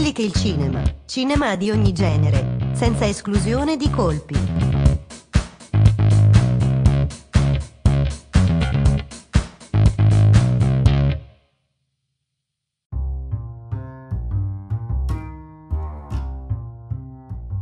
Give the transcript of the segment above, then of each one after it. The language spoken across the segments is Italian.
quelli che il cinema, cinema di ogni genere, senza esclusione di colpi.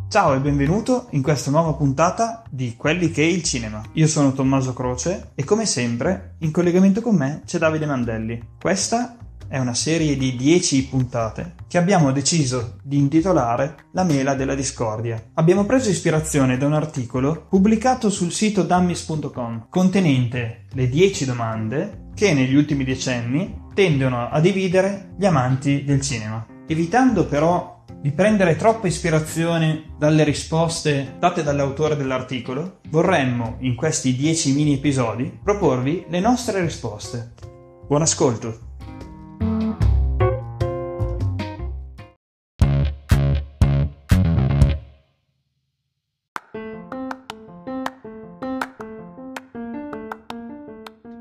Ciao e benvenuto in questa nuova puntata di Quelli che è il cinema. Io sono Tommaso Croce e come sempre in collegamento con me c'è Davide Mandelli. Questa è una serie di 10 puntate che abbiamo deciso di intitolare La mela della discordia. Abbiamo preso ispirazione da un articolo pubblicato sul sito dummies.com contenente le 10 domande che negli ultimi decenni tendono a dividere gli amanti del cinema. Evitando però di prendere troppa ispirazione dalle risposte date dall'autore dell'articolo, vorremmo in questi 10 mini episodi proporvi le nostre risposte. Buon ascolto!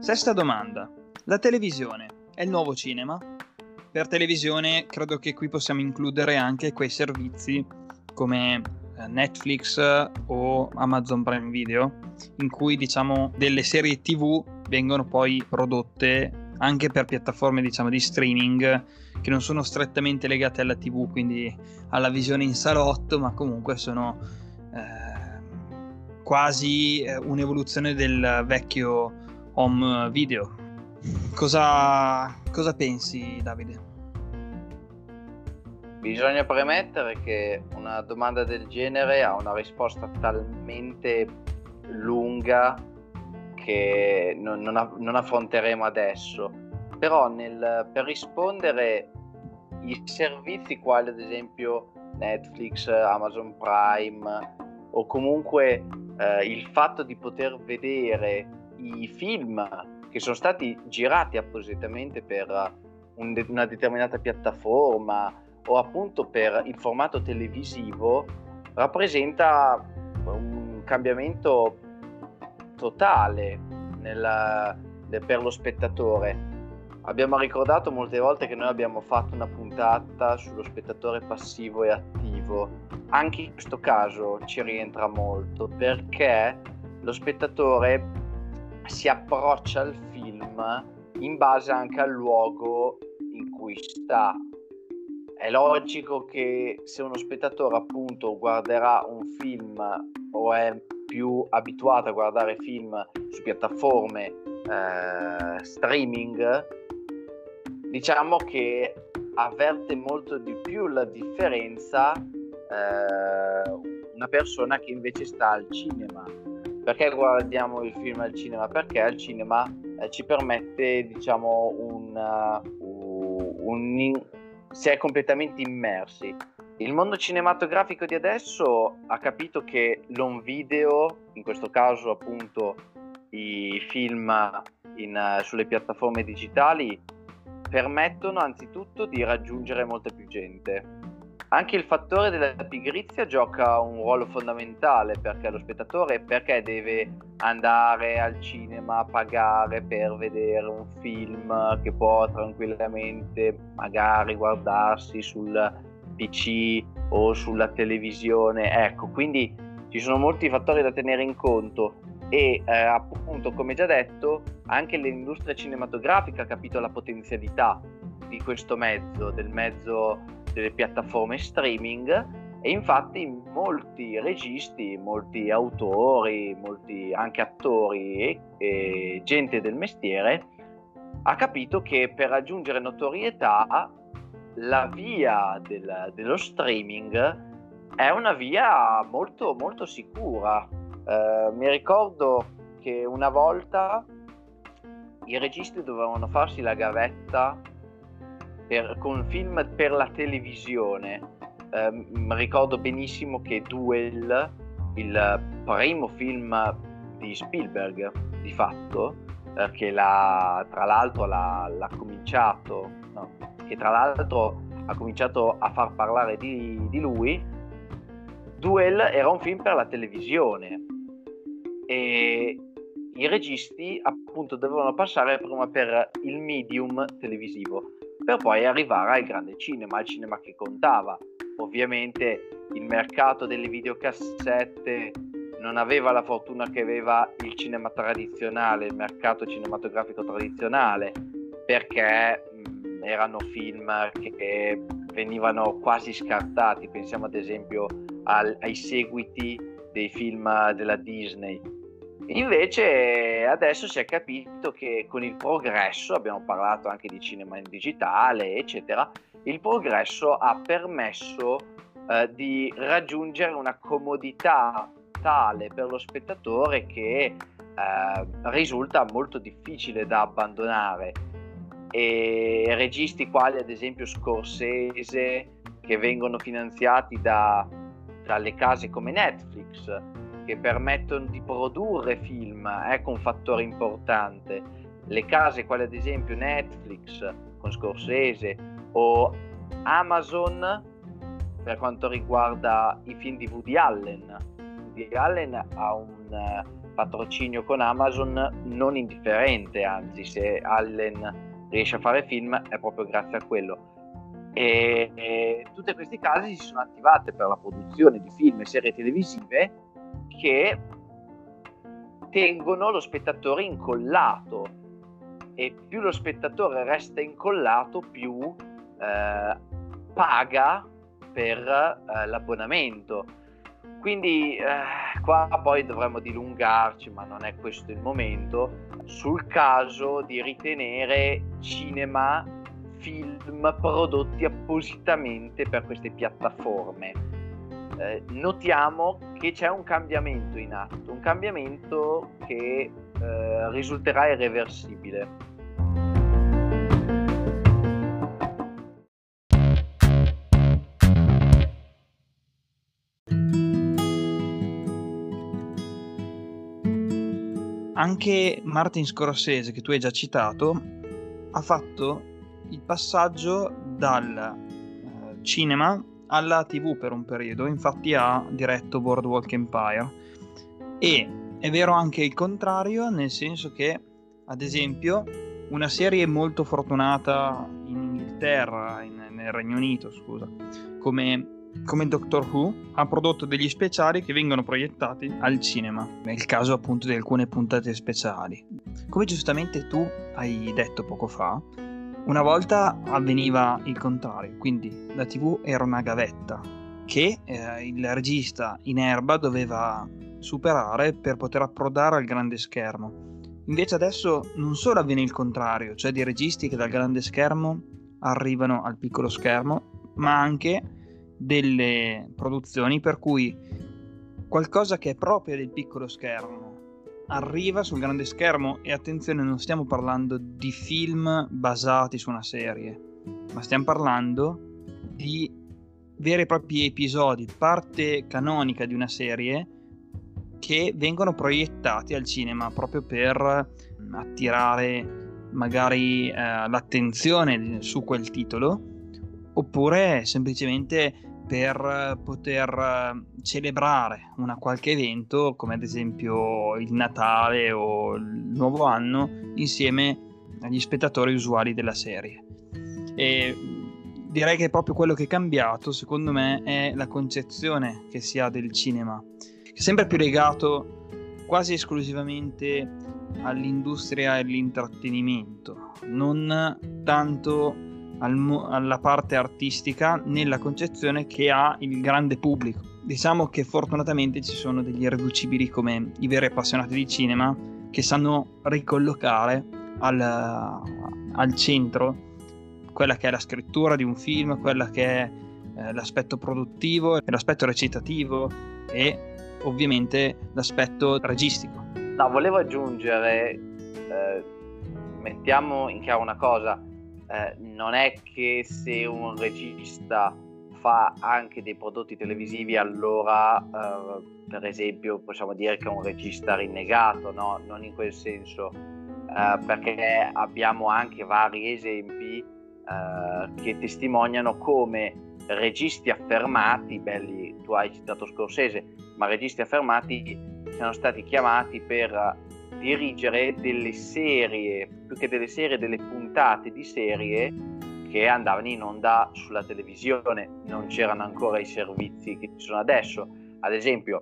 Sesta domanda. La televisione è il nuovo cinema? Per televisione credo che qui possiamo includere anche quei servizi come eh, Netflix o Amazon Prime Video, in cui diciamo delle serie TV vengono poi prodotte anche per piattaforme diciamo di streaming che non sono strettamente legate alla TV, quindi alla visione in salotto, ma comunque sono eh, quasi eh, un'evoluzione del vecchio home video. Cosa, cosa pensi Davide? Bisogna premettere che una domanda del genere ha una risposta talmente lunga che non, non, non affronteremo adesso. Però nel, per rispondere i servizi quali ad esempio Netflix, Amazon Prime o comunque eh, il fatto di poter vedere i film che sono stati girati appositamente per un de- una determinata piattaforma o appunto per il formato televisivo rappresenta un cambiamento totale nella, per lo spettatore. Abbiamo ricordato molte volte che noi abbiamo fatto una puntata sullo spettatore passivo e attivo. Anche in questo caso ci rientra molto perché lo spettatore si approccia al film in base anche al luogo in cui sta. È logico che se uno spettatore appunto guarderà un film o è più abituato a guardare film su piattaforme eh, streaming, diciamo che avverte molto di più la differenza eh, una persona che invece sta al cinema perché guardiamo il film al cinema? Perché al cinema eh, ci permette, diciamo, un, uh, un in... si è completamente immersi. Il mondo cinematografico di adesso ha capito che l'on video, in questo caso appunto i film in, uh, sulle piattaforme digitali, permettono anzitutto di raggiungere molta più gente anche il fattore della pigrizia gioca un ruolo fondamentale perché lo spettatore perché deve andare al cinema a pagare per vedere un film che può tranquillamente magari guardarsi sul PC o sulla televisione. Ecco, quindi ci sono molti fattori da tenere in conto e eh, appunto come già detto anche l'industria cinematografica ha capito la potenzialità di questo mezzo, del mezzo delle piattaforme streaming e infatti molti registi, molti autori, molti anche attori e, e gente del mestiere ha capito che per raggiungere notorietà la via del, dello streaming è una via molto molto sicura. Eh, mi ricordo che una volta i registi dovevano farsi la gavetta per, con film per la televisione. Eh, ricordo benissimo che Duel, il primo film di Spielberg, di fatto, eh, che l'ha, tra l'altro l'ha, l'ha cominciato, no, che tra l'altro ha cominciato a far parlare di, di lui, Duel era un film per la televisione e i registi appunto dovevano passare prima per il medium televisivo per poi arrivare al grande cinema, al cinema che contava. Ovviamente il mercato delle videocassette non aveva la fortuna che aveva il cinema tradizionale, il mercato cinematografico tradizionale, perché mh, erano film che venivano quasi scartati. Pensiamo ad esempio al, ai seguiti dei film della Disney. Invece adesso si è capito che con il progresso, abbiamo parlato anche di cinema in digitale, eccetera, il progresso ha permesso eh, di raggiungere una comodità tale per lo spettatore che eh, risulta molto difficile da abbandonare. E registi quali ad esempio Scorsese, che vengono finanziati da, dalle case come Netflix, che permettono di produrre film, ecco un fattore importante. Le case quali ad esempio Netflix con Scorsese o Amazon per quanto riguarda i film di Woody Allen. Woody Allen ha un eh, patrocinio con Amazon non indifferente, anzi se Allen riesce a fare film è proprio grazie a quello. E, e tutte queste case si sono attivate per la produzione di film e serie televisive che tengono lo spettatore incollato e più lo spettatore resta incollato più eh, paga per eh, l'abbonamento. Quindi eh, qua poi dovremmo dilungarci, ma non è questo il momento, sul caso di ritenere cinema, film prodotti appositamente per queste piattaforme. Eh, notiamo che c'è un cambiamento in atto, un cambiamento che eh, risulterà irreversibile. anche Martin Scorsese, che tu hai già citato, ha fatto il passaggio dal eh, cinema alla TV per un periodo, infatti ha diretto Boardwalk Empire. E è vero anche il contrario, nel senso che, ad esempio, una serie molto fortunata in Inghilterra, in, nel Regno Unito, scusa, come come Doctor Who, ha prodotto degli speciali che vengono proiettati al cinema, nel caso appunto di alcune puntate speciali. Come giustamente tu hai detto poco fa, una volta avveniva il contrario, quindi la TV era una gavetta che eh, il regista in erba doveva superare per poter approdare al grande schermo. Invece adesso non solo avviene il contrario, cioè di registi che dal grande schermo arrivano al piccolo schermo, ma anche delle produzioni per cui qualcosa che è proprio del piccolo schermo arriva sul grande schermo e attenzione non stiamo parlando di film basati su una serie ma stiamo parlando di veri e propri episodi parte canonica di una serie che vengono proiettati al cinema proprio per attirare magari eh, l'attenzione su quel titolo oppure semplicemente per poter eh, celebrare una qualche evento come ad esempio il Natale o il nuovo anno insieme agli spettatori usuali della serie. E direi che proprio quello che è cambiato, secondo me, è la concezione che si ha del cinema, che è sempre più legato quasi esclusivamente all'industria e all'intrattenimento, non tanto al, alla parte artistica nella concezione che ha il grande pubblico. Diciamo che fortunatamente ci sono degli irreducibili come i veri appassionati di cinema che sanno ricollocare al, al centro quella che è la scrittura di un film, quella che è eh, l'aspetto produttivo, l'aspetto recitativo e ovviamente l'aspetto registico. No, volevo aggiungere, eh, mettiamo in chiaro una cosa, eh, non è che se un regista fa anche dei prodotti televisivi allora eh, per esempio possiamo dire che è un regista rinnegato no? non in quel senso eh, perché abbiamo anche vari esempi eh, che testimoniano come registi affermati belli tu hai citato Scorsese ma registi affermati siano stati chiamati per dirigere delle serie, più che delle serie, delle puntate di serie che andavano in onda sulla televisione, non c'erano ancora i servizi che ci sono adesso. Ad esempio,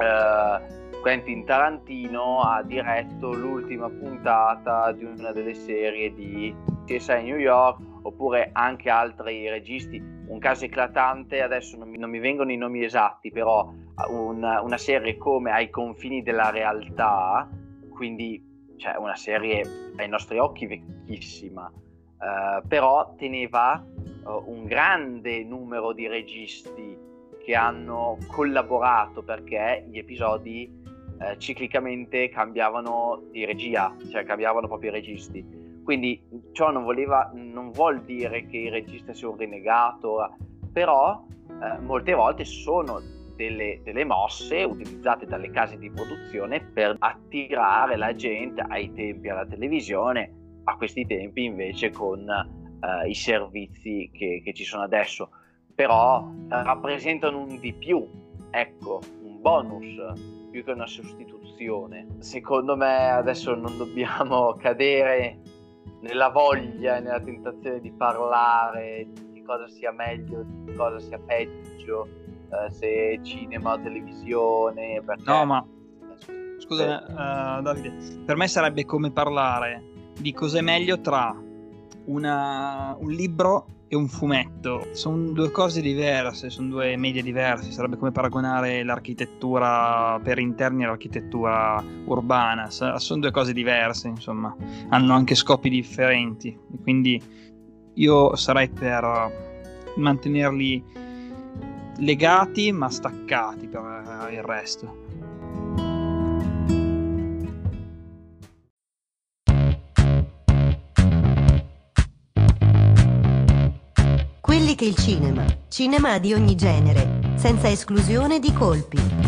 eh, Quentin Tarantino ha diretto l'ultima puntata di una delle serie di CSI New York, oppure anche altri registi. Un caso eclatante, adesso non mi, non mi vengono i nomi esatti, però una, una serie come Ai confini della realtà, quindi cioè una serie ai nostri occhi vecchissima, uh, però teneva uh, un grande numero di registi che hanno collaborato perché gli episodi uh, ciclicamente cambiavano di regia, cioè cambiavano proprio i registi. Quindi ciò non, voleva, non vuol dire che il regista sia un renegato, però molte volte sono delle, delle, mosse utilizzate dalle case di produzione per attirare la gente ai tempi alla televisione, a questi tempi invece con uh, i servizi che, che, ci sono adesso. Però uh, rappresentano un di più, ecco, un bonus più che una sostituzione. Secondo me adesso non dobbiamo cadere nella voglia e nella tentazione di parlare di cosa sia meglio, di cosa sia peggio eh, se cinema televisione. Perché... No, ma scusa, uh, Davide, per me sarebbe come parlare di cos'è meglio tra una, un libro e un fumetto. Sono due cose diverse, sono due medie diverse. Sarebbe come paragonare l'architettura per interni all'architettura urbana. Sono due cose diverse, insomma, hanno anche scopi differenti. Quindi io sarei per mantenerli legati ma staccati per il resto. Quelli che il cinema, cinema di ogni genere, senza esclusione di colpi.